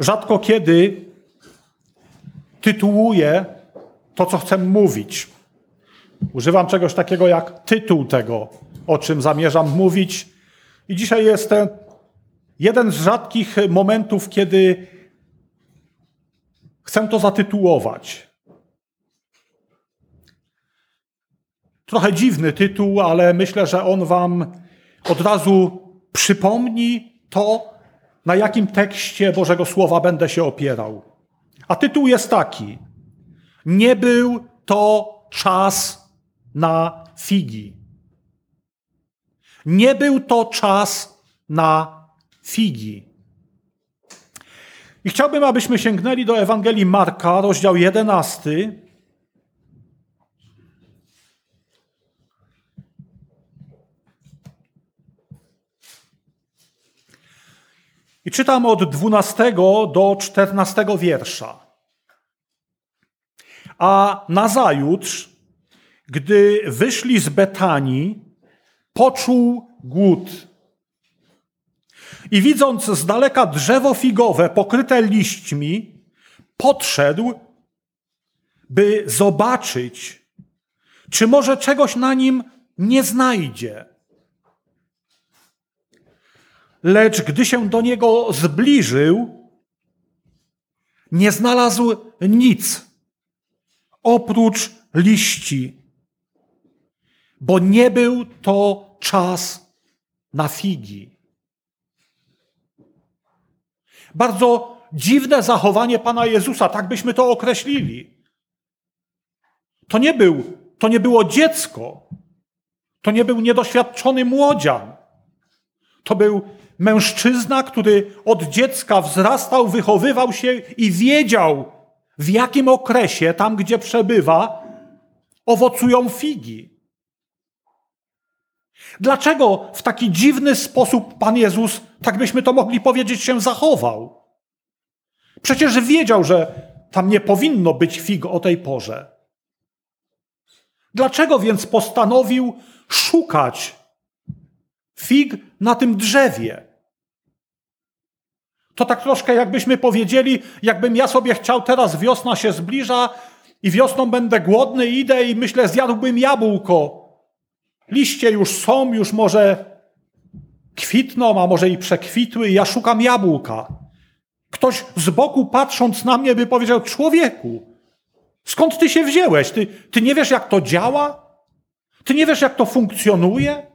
Rzadko kiedy tytułuję to, co chcę mówić. Używam czegoś takiego jak tytuł tego, o czym zamierzam mówić. I dzisiaj jest ten jeden z rzadkich momentów, kiedy chcę to zatytułować. Trochę dziwny tytuł, ale myślę, że on Wam od razu przypomni to, na jakim tekście Bożego Słowa będę się opierał. A tytuł jest taki: Nie był to czas na figi. Nie był to czas na figi. I chciałbym, abyśmy sięgnęli do Ewangelii Marka, rozdział 11. I czytam od 12 do 14 wiersza. A nazajutrz, gdy wyszli z Betanii, poczuł głód. I widząc z daleka drzewo figowe pokryte liśćmi, podszedł, by zobaczyć, czy może czegoś na nim nie znajdzie. Lecz gdy się do niego zbliżył, nie znalazł nic oprócz liści, bo nie był to czas na figi. Bardzo dziwne zachowanie Pana Jezusa, tak byśmy to określili. To nie, był, to nie było dziecko, to nie był niedoświadczony młodzian. To był mężczyzna, który od dziecka wzrastał, wychowywał się i wiedział, w jakim okresie, tam gdzie przebywa, owocują figi. Dlaczego w taki dziwny sposób Pan Jezus, tak byśmy to mogli powiedzieć, się zachował? Przecież wiedział, że tam nie powinno być fig o tej porze. Dlaczego więc postanowił szukać fig na tym drzewie? To tak troszkę jakbyśmy powiedzieli, jakbym ja sobie chciał, teraz wiosna się zbliża i wiosną będę głodny, idę i myślę, zjadłbym jabłko. Liście już są, już może kwitną, a może i przekwitły, ja szukam jabłka. Ktoś z boku patrząc na mnie by powiedział: Człowieku, skąd ty się wzięłeś? Ty, ty nie wiesz, jak to działa? Ty nie wiesz, jak to funkcjonuje?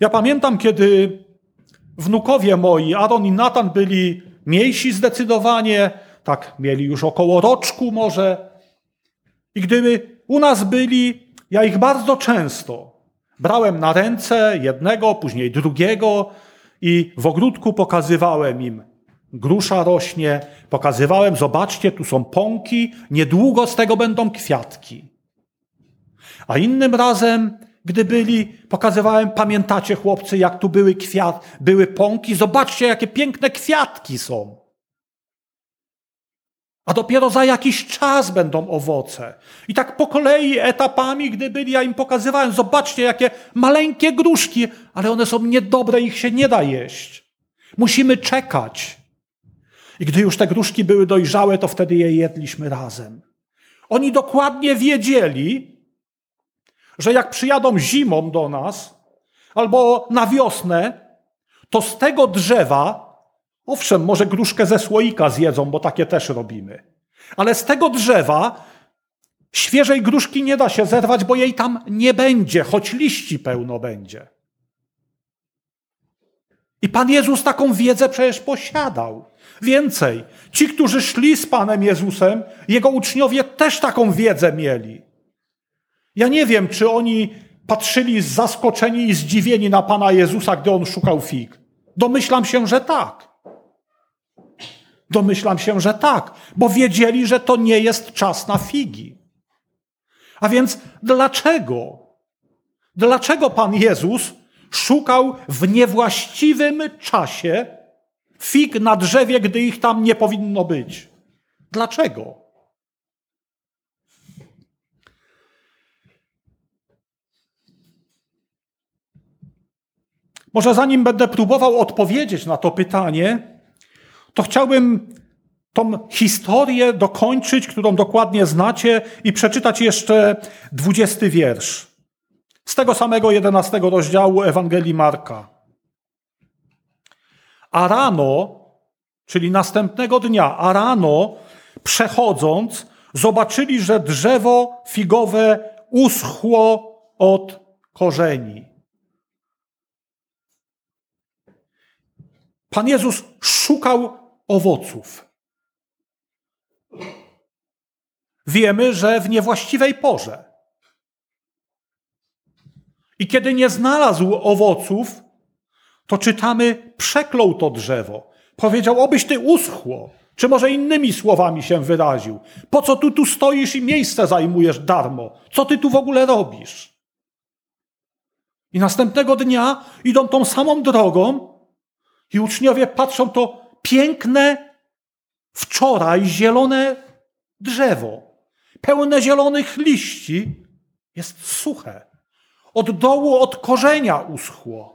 Ja pamiętam, kiedy wnukowie moi, Aaron i Natan, byli mniejsi zdecydowanie, tak mieli już około roczku może. I gdyby u nas byli, ja ich bardzo często brałem na ręce jednego, później drugiego i w ogródku pokazywałem im. Grusza rośnie, pokazywałem, zobaczcie, tu są pąki, niedługo z tego będą kwiatki. A innym razem, gdy byli, pokazywałem, pamiętacie chłopcy, jak tu były kwiat, były pąki, zobaczcie, jakie piękne kwiatki są. A dopiero za jakiś czas będą owoce. I tak po kolei, etapami, gdy byli, ja im pokazywałem, zobaczcie, jakie maleńkie gruszki, ale one są niedobre, ich się nie da jeść. Musimy czekać. I gdy już te gruszki były dojrzałe, to wtedy je jedliśmy razem. Oni dokładnie wiedzieli, że jak przyjadą zimą do nas, albo na wiosnę, to z tego drzewa Owszem, może gruszkę ze słoika zjedzą, bo takie też robimy. Ale z tego drzewa świeżej gruszki nie da się zerwać, bo jej tam nie będzie, choć liści pełno będzie. I Pan Jezus taką wiedzę przecież posiadał. Więcej, ci, którzy szli z Panem Jezusem, jego uczniowie też taką wiedzę mieli. Ja nie wiem, czy oni patrzyli zaskoczeni i zdziwieni na Pana Jezusa, gdy on szukał fig. Domyślam się, że tak. Domyślam się, że tak, bo wiedzieli, że to nie jest czas na figi. A więc dlaczego? Dlaczego Pan Jezus szukał w niewłaściwym czasie fig na drzewie, gdy ich tam nie powinno być? Dlaczego? Może zanim będę próbował odpowiedzieć na to pytanie, to chciałbym tą historię dokończyć, którą dokładnie znacie, i przeczytać jeszcze dwudziesty wiersz z tego samego jedenastego rozdziału Ewangelii Marka. A rano, czyli następnego dnia, a rano przechodząc, zobaczyli, że drzewo figowe uschło od korzeni. Pan Jezus szukał owoców. Wiemy, że w niewłaściwej porze. I kiedy nie znalazł owoców, to czytamy, przeklął to drzewo. Powiedział, obyś ty uschło. Czy może innymi słowami się wyraził? Po co tu tu stoisz i miejsce zajmujesz darmo? Co ty tu w ogóle robisz? I następnego dnia idą tą samą drogą i uczniowie patrzą to piękne, wczoraj zielone drzewo, pełne zielonych liści, jest suche. Od dołu, od korzenia uschło.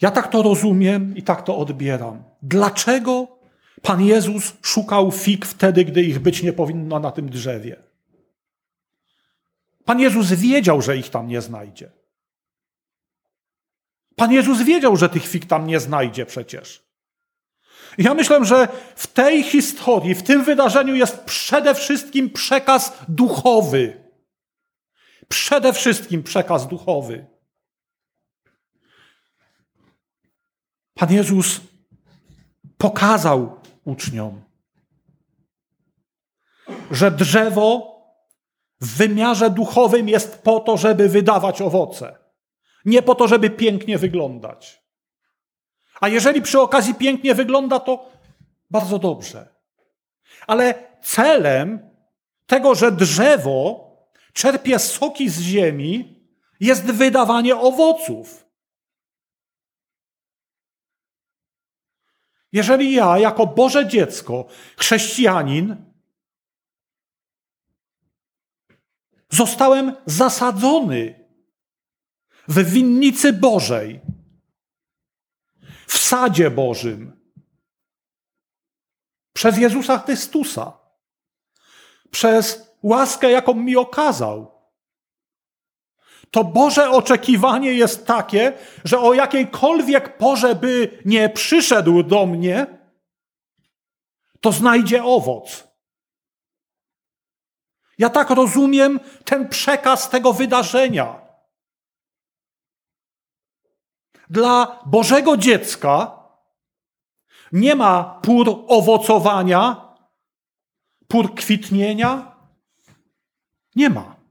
Ja tak to rozumiem i tak to odbieram. Dlaczego Pan Jezus szukał fig wtedy, gdy ich być nie powinno na tym drzewie? Pan Jezus wiedział, że ich tam nie znajdzie. Pan Jezus wiedział, że tych fig tam nie znajdzie przecież. Ja myślę, że w tej historii, w tym wydarzeniu jest przede wszystkim przekaz duchowy. Przede wszystkim przekaz duchowy. Pan Jezus pokazał uczniom, że drzewo w wymiarze duchowym jest po to, żeby wydawać owoce, nie po to, żeby pięknie wyglądać. A jeżeli przy okazji pięknie wygląda, to bardzo dobrze. Ale celem tego, że drzewo czerpie soki z ziemi, jest wydawanie owoców. Jeżeli ja, jako Boże dziecko, chrześcijanin, zostałem zasadzony w winnicy Bożej, w sadzie Bożym, przez Jezusa Chrystusa, przez łaskę, jaką mi okazał, to Boże oczekiwanie jest takie, że o jakiejkolwiek porze by nie przyszedł do mnie, to znajdzie owoc. Ja tak rozumiem ten przekaz tego wydarzenia. Dla Bożego dziecka nie ma pór owocowania, pór kwitnienia. Nie ma.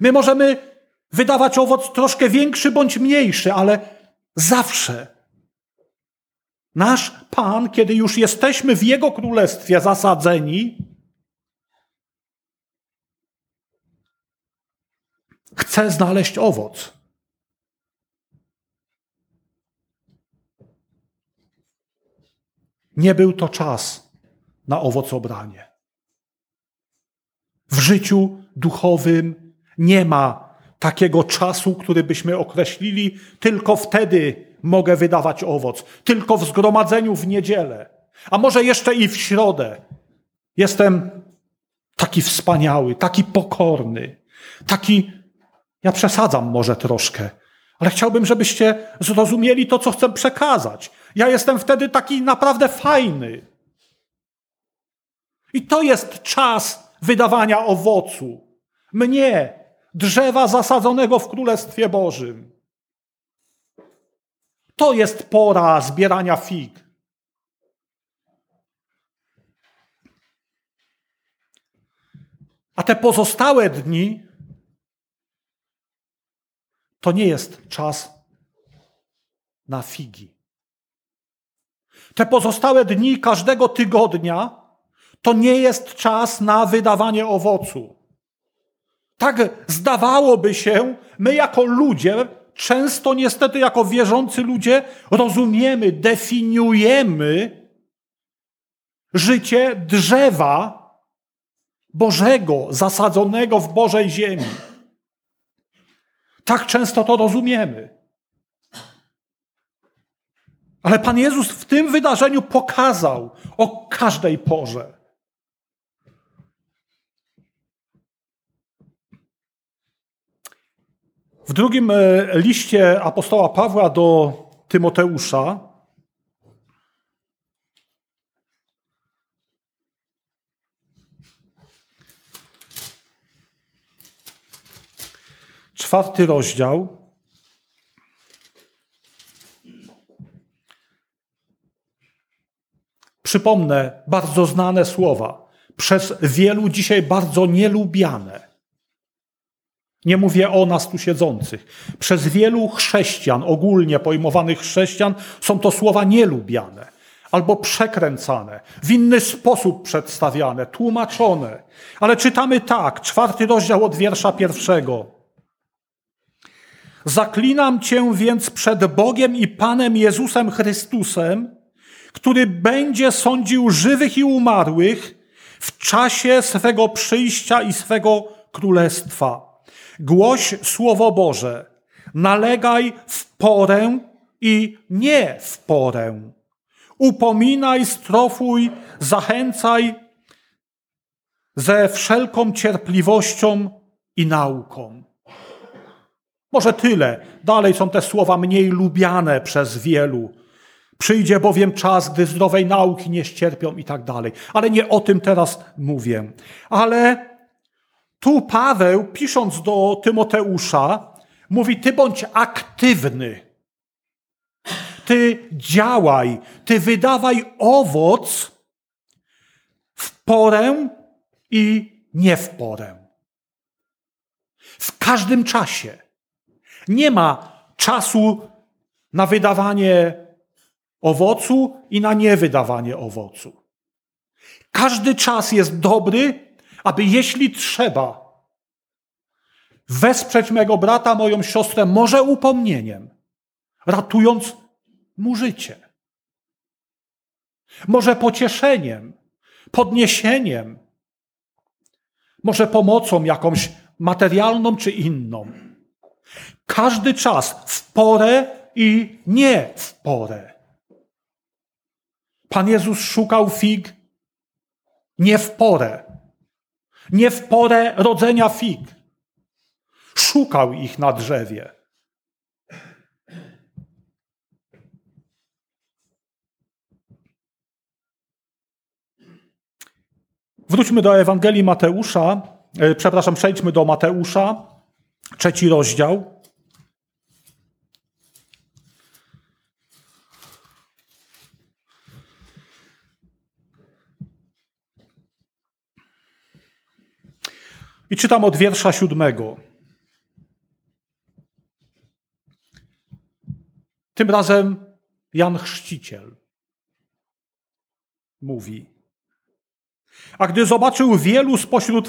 My możemy wydawać owoc troszkę większy bądź mniejszy, ale zawsze nasz Pan, kiedy już jesteśmy w Jego królestwie zasadzeni, chce znaleźć owoc. Nie był to czas na owocobranie. W życiu duchowym nie ma takiego czasu, który byśmy określili, tylko wtedy mogę wydawać owoc, tylko w zgromadzeniu w niedzielę, a może jeszcze i w środę. Jestem taki wspaniały, taki pokorny, taki, ja przesadzam może troszkę, ale chciałbym, żebyście zrozumieli to, co chcę przekazać. Ja jestem wtedy taki naprawdę fajny. I to jest czas wydawania owocu. Mnie, drzewa zasadzonego w Królestwie Bożym. To jest pora zbierania fig. A te pozostałe dni to nie jest czas na figi. Te pozostałe dni każdego tygodnia to nie jest czas na wydawanie owocu. Tak zdawałoby się, my jako ludzie, często niestety jako wierzący ludzie, rozumiemy, definiujemy życie drzewa Bożego, zasadzonego w Bożej ziemi. Tak często to rozumiemy. Ale Pan Jezus w tym wydarzeniu pokazał o każdej porze. W drugim e, liście apostoła Pawła do Tymoteusza, czwarty rozdział, Przypomnę bardzo znane słowa, przez wielu dzisiaj bardzo nielubiane. Nie mówię o nas tu siedzących. Przez wielu chrześcijan, ogólnie pojmowanych chrześcijan, są to słowa nielubiane albo przekręcane, w inny sposób przedstawiane, tłumaczone. Ale czytamy tak, czwarty rozdział od wiersza pierwszego. Zaklinam cię więc przed Bogiem i Panem Jezusem Chrystusem, który będzie sądził żywych i umarłych w czasie swego przyjścia i swego królestwa. Głoś Słowo Boże, nalegaj w porę i nie w porę. Upominaj, strofuj, zachęcaj ze wszelką cierpliwością i nauką. Może tyle. Dalej są te słowa mniej lubiane przez wielu Przyjdzie bowiem czas, gdy zdrowej nauki nie ścierpią i tak dalej. Ale nie o tym teraz mówię. Ale tu Paweł, pisząc do Tymoteusza, mówi: Ty bądź aktywny. Ty działaj, ty wydawaj owoc w porę i nie w porę. W każdym czasie. Nie ma czasu na wydawanie owocu i na niewydawanie owocu. Każdy czas jest dobry, aby jeśli trzeba, wesprzeć mego brata, moją siostrę, może upomnieniem, ratując mu życie. Może pocieszeniem, podniesieniem, może pomocą jakąś materialną czy inną. Każdy czas w porę i nie w porę. Pan Jezus szukał fig nie w porę, nie w porę rodzenia fig. Szukał ich na drzewie. Wróćmy do Ewangelii Mateusza, e, przepraszam, przejdźmy do Mateusza, trzeci rozdział. I czytam od wiersza siódmego. Tym razem Jan Chrzciciel mówi. A gdy zobaczył wielu spośród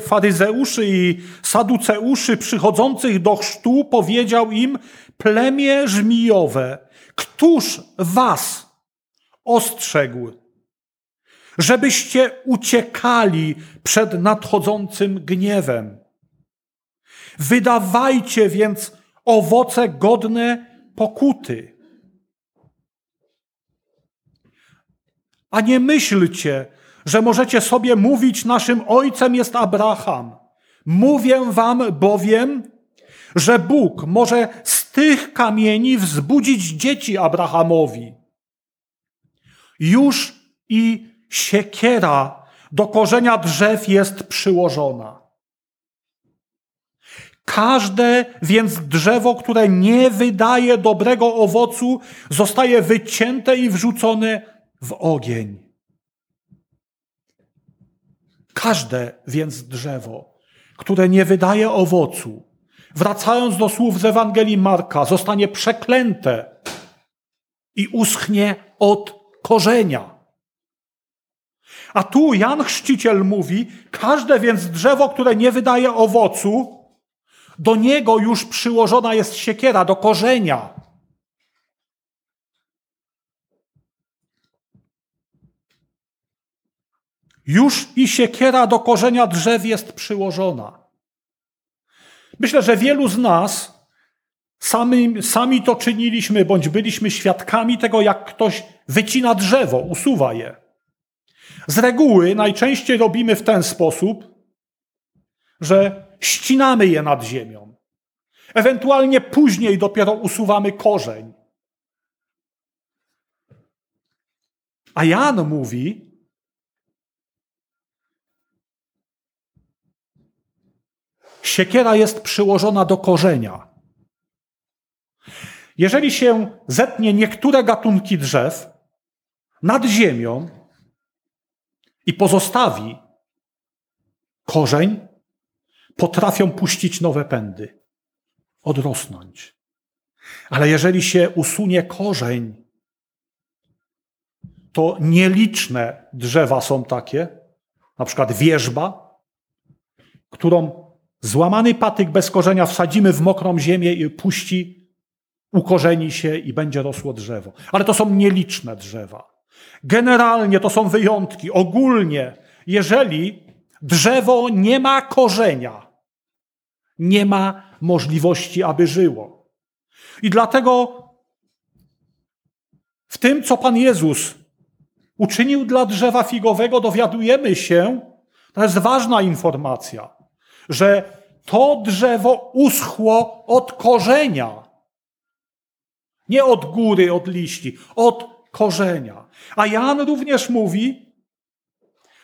faryzeuszy i saduceuszy przychodzących do chrztu, powiedział im, plemię żmijowe, któż was ostrzegł, żebyście uciekali przed nadchodzącym gniewem. Wydawajcie więc owoce godne pokuty. A nie myślcie, że możecie sobie mówić, naszym ojcem jest Abraham. Mówię wam bowiem, że Bóg może z tych kamieni wzbudzić dzieci Abrahamowi. Już i siekiera do korzenia drzew jest przyłożona. Każde więc drzewo, które nie wydaje dobrego owocu, zostaje wycięte i wrzucone w ogień. Każde więc drzewo, które nie wydaje owocu, wracając do słów z Ewangelii Marka, zostanie przeklęte i uschnie od korzenia. A tu Jan Chrzciciel mówi, każde więc drzewo, które nie wydaje owocu, do niego już przyłożona jest siekiera, do korzenia. Już i siekiera do korzenia drzew jest przyłożona. Myślę, że wielu z nas sami, sami to czyniliśmy, bądź byliśmy świadkami tego, jak ktoś wycina drzewo, usuwa je. Z reguły najczęściej robimy w ten sposób, że ścinamy je nad ziemią. Ewentualnie później dopiero usuwamy korzeń. A Jan mówi, siekiera jest przyłożona do korzenia. Jeżeli się zetnie niektóre gatunki drzew nad ziemią i pozostawi korzeń, potrafią puścić nowe pędy, odrosnąć. Ale jeżeli się usunie korzeń, to nieliczne drzewa są takie, na przykład wierzba, którą złamany patyk bez korzenia wsadzimy w mokrą ziemię i puści, ukorzeni się i będzie rosło drzewo. Ale to są nieliczne drzewa. Generalnie to są wyjątki. Ogólnie, jeżeli drzewo nie ma korzenia, nie ma możliwości, aby żyło. I dlatego w tym, co Pan Jezus uczynił dla drzewa figowego, dowiadujemy się, to jest ważna informacja, że to drzewo uschło od korzenia. Nie od góry, od liści, od korzenia. A Jan również mówi,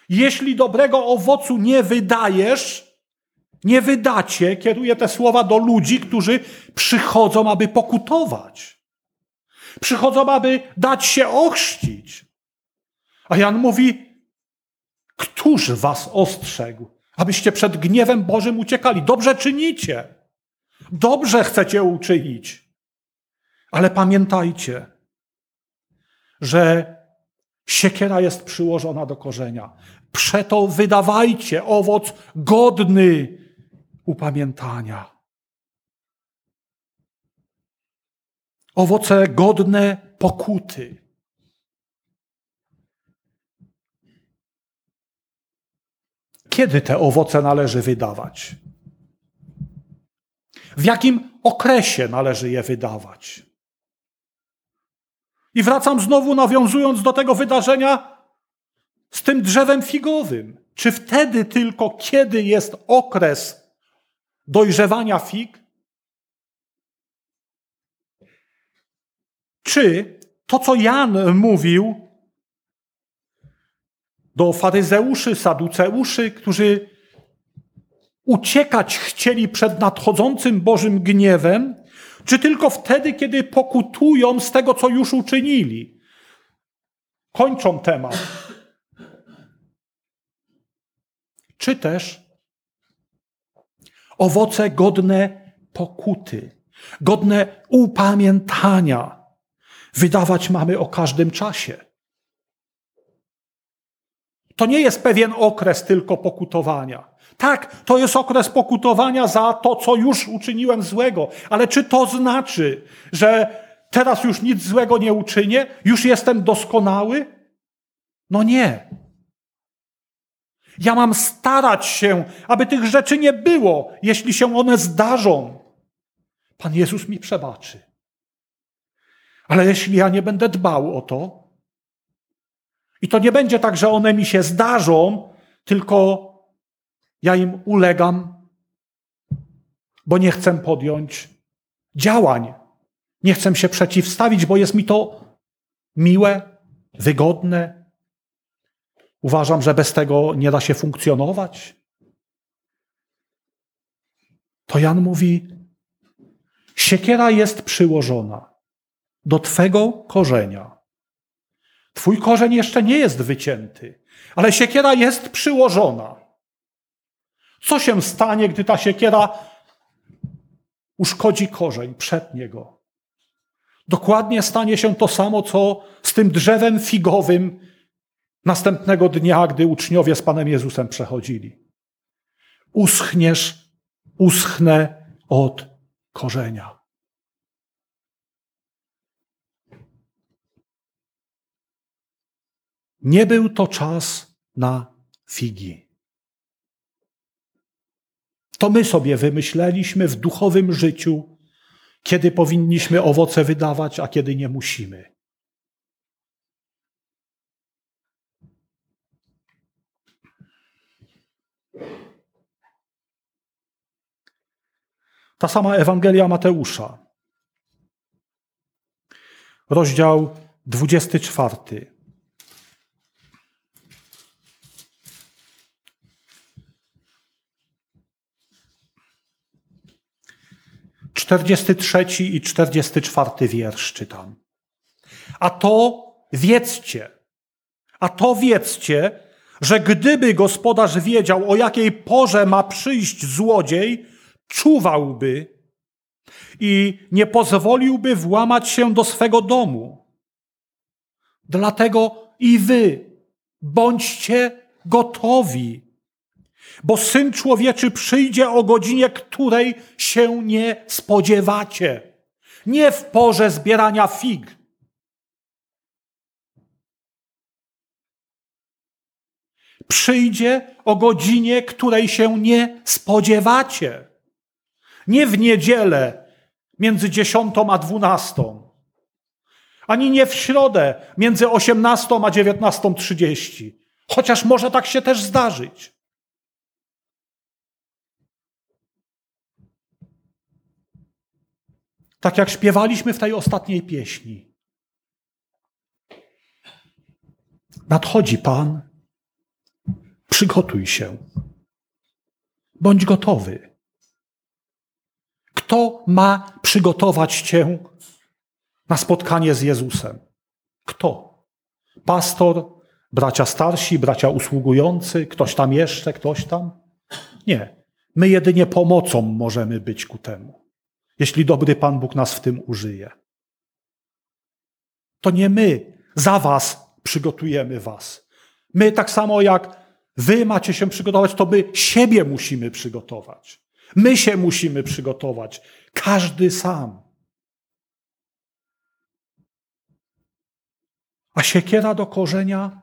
jeśli dobrego owocu nie wydajesz, nie wydacie, kieruje te słowa do ludzi, którzy przychodzą, aby pokutować. Przychodzą, aby dać się ochrzcić. A Jan mówi, któż was ostrzegł, abyście przed gniewem Bożym uciekali? Dobrze czynicie. Dobrze chcecie uczynić. Ale pamiętajcie, że siekiera jest przyłożona do korzenia. Przeto wydawajcie owoc godny upamiętania. Owoce godne pokuty. Kiedy te owoce należy wydawać? W jakim okresie należy je wydawać? I wracam znowu, nawiązując do tego wydarzenia z tym drzewem figowym. Czy wtedy tylko, kiedy jest okres dojrzewania fig? Czy to, co Jan mówił do faryzeuszy, saduceuszy, którzy uciekać chcieli przed nadchodzącym Bożym gniewem, czy tylko wtedy, kiedy pokutują z tego, co już uczynili? Kończą temat. Czy też owoce godne pokuty, godne upamiętania wydawać mamy o każdym czasie. To nie jest pewien okres tylko pokutowania. Tak, to jest okres pokutowania za to, co już uczyniłem złego, ale czy to znaczy, że teraz już nic złego nie uczynię, już jestem doskonały? No nie. Ja mam starać się, aby tych rzeczy nie było, jeśli się one zdarzą. Pan Jezus mi przebaczy. Ale jeśli ja nie będę dbał o to, i to nie będzie tak, że one mi się zdarzą, tylko ja im ulegam, bo nie chcę podjąć działań. Nie chcę się przeciwstawić, bo jest mi to miłe, wygodne. Uważam, że bez tego nie da się funkcjonować. To Jan mówi: Siekiera jest przyłożona do twego korzenia. Twój korzeń jeszcze nie jest wycięty, ale siekiera jest przyłożona. Co się stanie, gdy ta siekiera uszkodzi korzeń, przetnie go? Dokładnie stanie się to samo, co z tym drzewem figowym następnego dnia, gdy uczniowie z Panem Jezusem przechodzili. Uschniesz, uschnę od korzenia. Nie był to czas na figi. To my sobie wymyśleliśmy w duchowym życiu, kiedy powinniśmy owoce wydawać, a kiedy nie musimy. Ta sama Ewangelia Mateusza, rozdział 24. 43 i 44 wiersz czytam. A to wiedzcie, a to wiedzcie, że gdyby gospodarz wiedział, o jakiej porze ma przyjść złodziej, czuwałby i nie pozwoliłby włamać się do swego domu. Dlatego i wy bądźcie gotowi, bo syn człowieczy przyjdzie o godzinie, której się nie spodziewacie. Nie w porze zbierania fig. Przyjdzie o godzinie, której się nie spodziewacie. Nie w niedzielę między dziesiątą a dwunastą. Ani nie w środę między osiemnastą a dziewiętnastą trzydzieści. Chociaż może tak się też zdarzyć. Tak jak śpiewaliśmy w tej ostatniej pieśni. Nadchodzi Pan, przygotuj się, bądź gotowy. Kto ma przygotować cię na spotkanie z Jezusem? Kto? Pastor, bracia starsi, bracia usługujący, ktoś tam jeszcze, ktoś tam? Nie. My jedynie pomocą możemy być ku temu jeśli dobry Pan Bóg nas w tym użyje. To nie my za Was przygotujemy Was. My tak samo jak Wy macie się przygotować, to my siebie musimy przygotować. My się musimy przygotować. Każdy sam. A siekiera do korzenia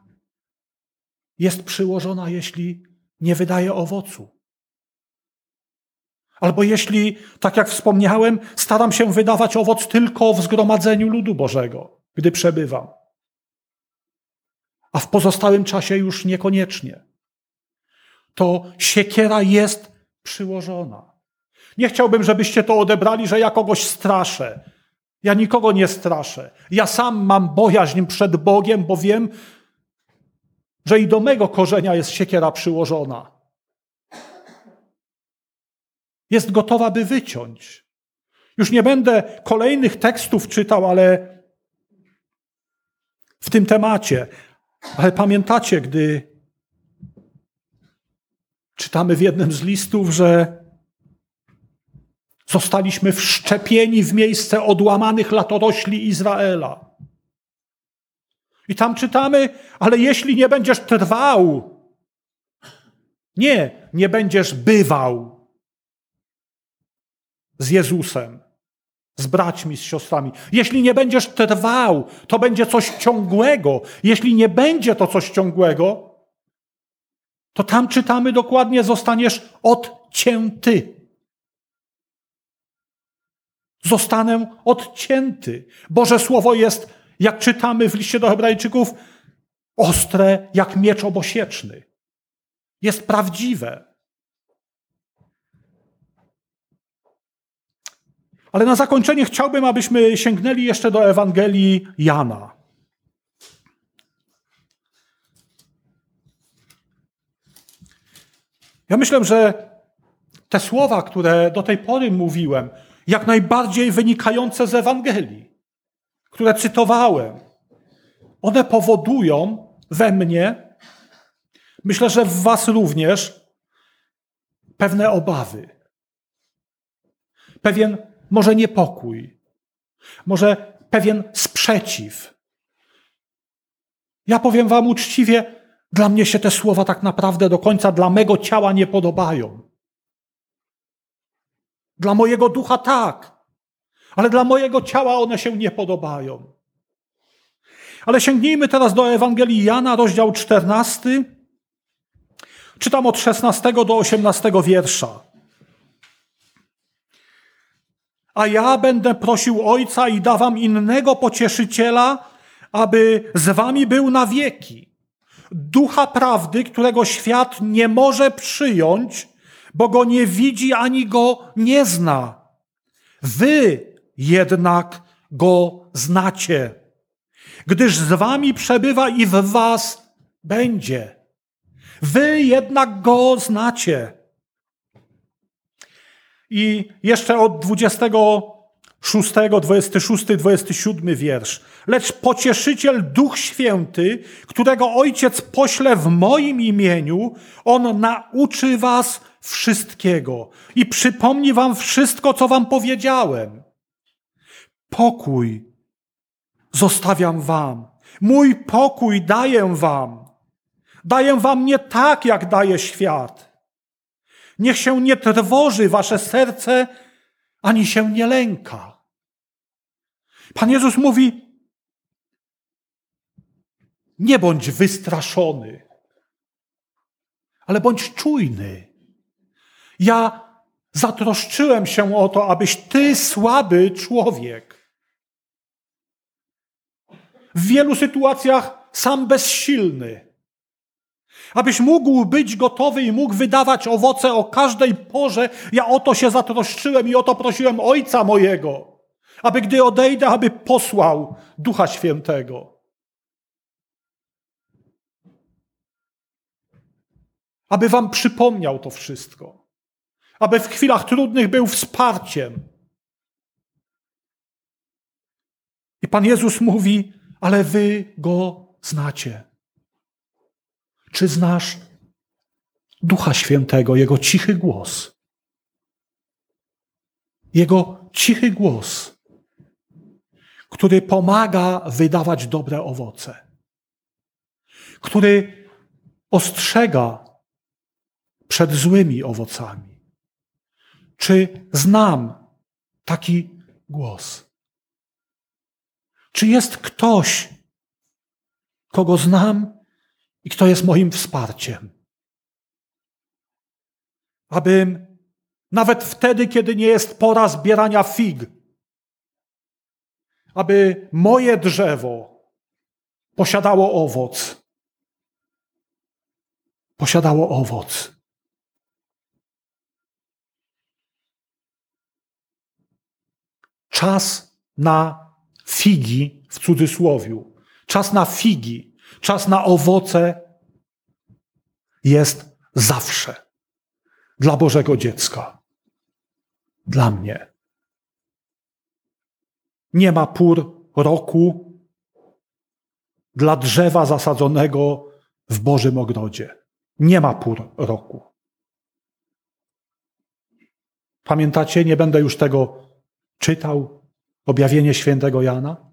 jest przyłożona, jeśli nie wydaje owocu. Albo jeśli, tak jak wspomniałem, staram się wydawać owoc tylko w zgromadzeniu ludu Bożego, gdy przebywam. A w pozostałym czasie już niekoniecznie. To siekiera jest przyłożona. Nie chciałbym, żebyście to odebrali, że ja kogoś straszę. Ja nikogo nie straszę. Ja sam mam bojaźń przed Bogiem, bo wiem, że i do mego korzenia jest siekiera przyłożona jest gotowa, by wyciąć. Już nie będę kolejnych tekstów czytał, ale w tym temacie. Ale pamiętacie, gdy czytamy w jednym z listów, że zostaliśmy wszczepieni w miejsce odłamanych latorośli Izraela. I tam czytamy, ale jeśli nie będziesz trwał, nie, nie będziesz bywał z Jezusem, z braćmi, z siostrami. Jeśli nie będziesz trwał, to będzie coś ciągłego. Jeśli nie będzie to coś ciągłego, to tam czytamy dokładnie, zostaniesz odcięty. Zostanę odcięty. Boże Słowo jest, jak czytamy w liście do Hebrajczyków, ostre jak miecz obosieczny. Jest prawdziwe. Ale na zakończenie chciałbym, abyśmy sięgnęli jeszcze do Ewangelii Jana. Ja myślę, że te słowa, które do tej pory mówiłem, jak najbardziej wynikające z Ewangelii, które cytowałem, one powodują we mnie, myślę, że w Was również, pewne obawy. Pewien może niepokój, może pewien sprzeciw. Ja powiem Wam uczciwie, dla mnie się te słowa tak naprawdę do końca dla mego ciała nie podobają. Dla mojego ducha tak, ale dla mojego ciała one się nie podobają. Ale sięgnijmy teraz do Ewangelii Jana, rozdział 14, Czytam od 16 do 18 wiersza. A ja będę prosił Ojca i dawam innego pocieszyciela, aby z wami był na wieki. Ducha prawdy, którego świat nie może przyjąć, bo go nie widzi ani go nie zna. Wy jednak go znacie, gdyż z wami przebywa i w was będzie. Wy jednak go znacie. I jeszcze od 26, 26, 27 wiersz. Lecz pocieszyciel Duch Święty, którego Ojciec pośle w moim imieniu, on nauczy was wszystkiego i przypomni wam wszystko, co wam powiedziałem. Pokój zostawiam wam. Mój pokój daję wam. Daję wam nie tak, jak daje świat. Niech się nie trwoży wasze serce, ani się nie lęka. Pan Jezus mówi: Nie bądź wystraszony, ale bądź czujny. Ja zatroszczyłem się o to, abyś ty, słaby człowiek, w wielu sytuacjach sam bezsilny, abyś mógł być gotowy i mógł wydawać owoce o każdej porze. Ja o to się zatroszczyłem i o to prosiłem Ojca mojego, aby gdy odejdę, aby posłał Ducha Świętego. Aby wam przypomniał to wszystko. Aby w chwilach trudnych był wsparciem. I Pan Jezus mówi, ale wy go znacie. Czy znasz Ducha Świętego, Jego cichy głos? Jego cichy głos, który pomaga wydawać dobre owoce, który ostrzega przed złymi owocami. Czy znam taki głos? Czy jest ktoś, kogo znam i kto jest moim wsparciem. Abym nawet wtedy, kiedy nie jest pora zbierania fig, aby moje drzewo posiadało owoc. Posiadało owoc. Czas na figi w cudzysłowiu. Czas na figi Czas na owoce jest zawsze dla Bożego dziecka. Dla mnie. Nie ma pór roku dla drzewa zasadzonego w Bożym ogrodzie. Nie ma pór roku. Pamiętacie, nie będę już tego czytał, objawienie świętego Jana?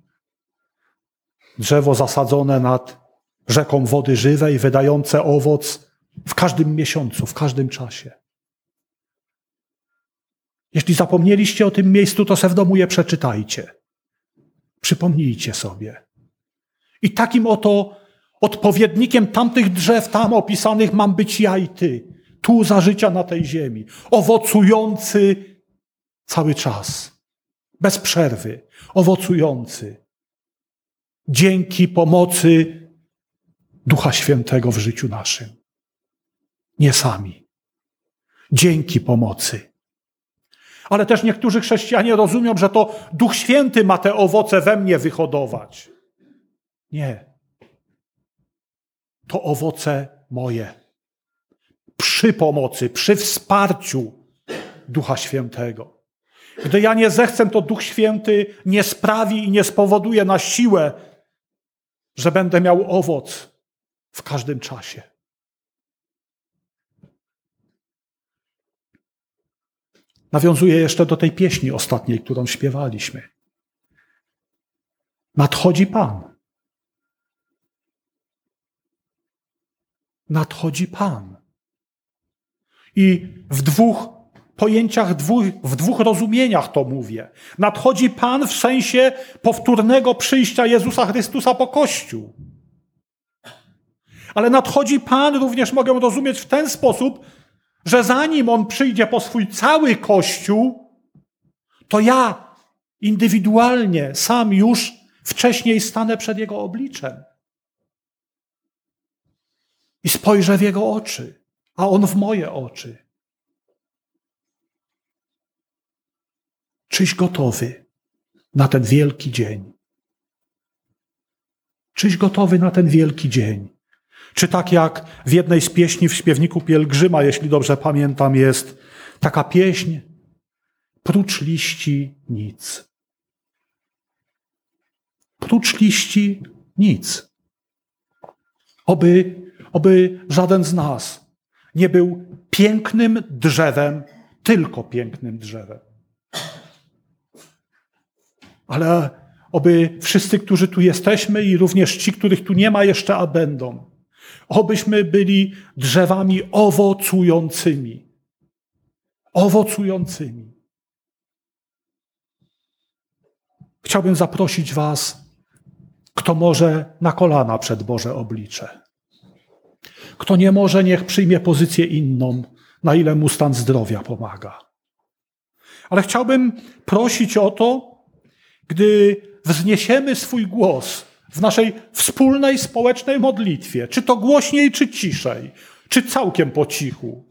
Drzewo zasadzone nad rzeką wody żywej, wydające owoc w każdym miesiącu, w każdym czasie. Jeśli zapomnieliście o tym miejscu, to se w domu je przeczytajcie. Przypomnijcie sobie. I takim oto odpowiednikiem tamtych drzew tam opisanych mam być ja i ty. Tu za życia na tej ziemi. Owocujący cały czas. Bez przerwy. Owocujący. Dzięki pomocy Ducha Świętego w życiu naszym. Nie sami. Dzięki pomocy. Ale też niektórzy chrześcijanie rozumią, że to Duch Święty ma te owoce we mnie wyhodować. Nie. To owoce moje. Przy pomocy, przy wsparciu Ducha Świętego. Gdy ja nie zechcę, to Duch Święty nie sprawi i nie spowoduje na siłę, że będę miał owoc w każdym czasie. Nawiązuję jeszcze do tej pieśni ostatniej, którą śpiewaliśmy. Nadchodzi Pan. Nadchodzi Pan. I w dwóch pojęciach, dwóch, w dwóch rozumieniach to mówię. Nadchodzi Pan w sensie powtórnego przyjścia Jezusa Chrystusa po Kościół Ale nadchodzi Pan, również mogę rozumieć w ten sposób, że zanim On przyjdzie po swój cały Kościół, to ja indywidualnie, sam już wcześniej stanę przed Jego obliczem. I spojrzę w Jego oczy, a On w moje oczy. Czyś gotowy na ten wielki dzień? Czyś gotowy na ten wielki dzień? Czy tak jak w jednej z pieśni w śpiewniku Pielgrzyma, jeśli dobrze pamiętam, jest taka pieśń, prócz liści nic. Prócz liści nic. Oby, oby żaden z nas nie był pięknym drzewem, tylko pięknym drzewem. Ale oby wszyscy, którzy tu jesteśmy i również ci, których tu nie ma jeszcze, a będą, obyśmy byli drzewami owocującymi. Owocującymi. Chciałbym zaprosić Was, kto może na kolana przed Boże oblicze. Kto nie może, niech przyjmie pozycję inną, na ile mu stan zdrowia pomaga. Ale chciałbym prosić o to, gdy wzniesiemy swój głos w naszej wspólnej społecznej modlitwie, czy to głośniej, czy ciszej, czy całkiem po cichu,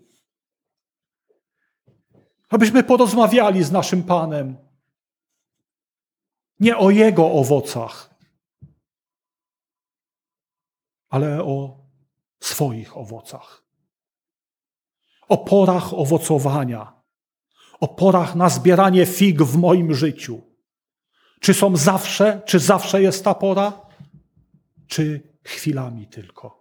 abyśmy porozmawiali z naszym Panem. Nie o Jego owocach, ale o swoich owocach. O porach owocowania, o porach na zbieranie fig w moim życiu. Czy są zawsze, czy zawsze jest ta pora, czy chwilami tylko?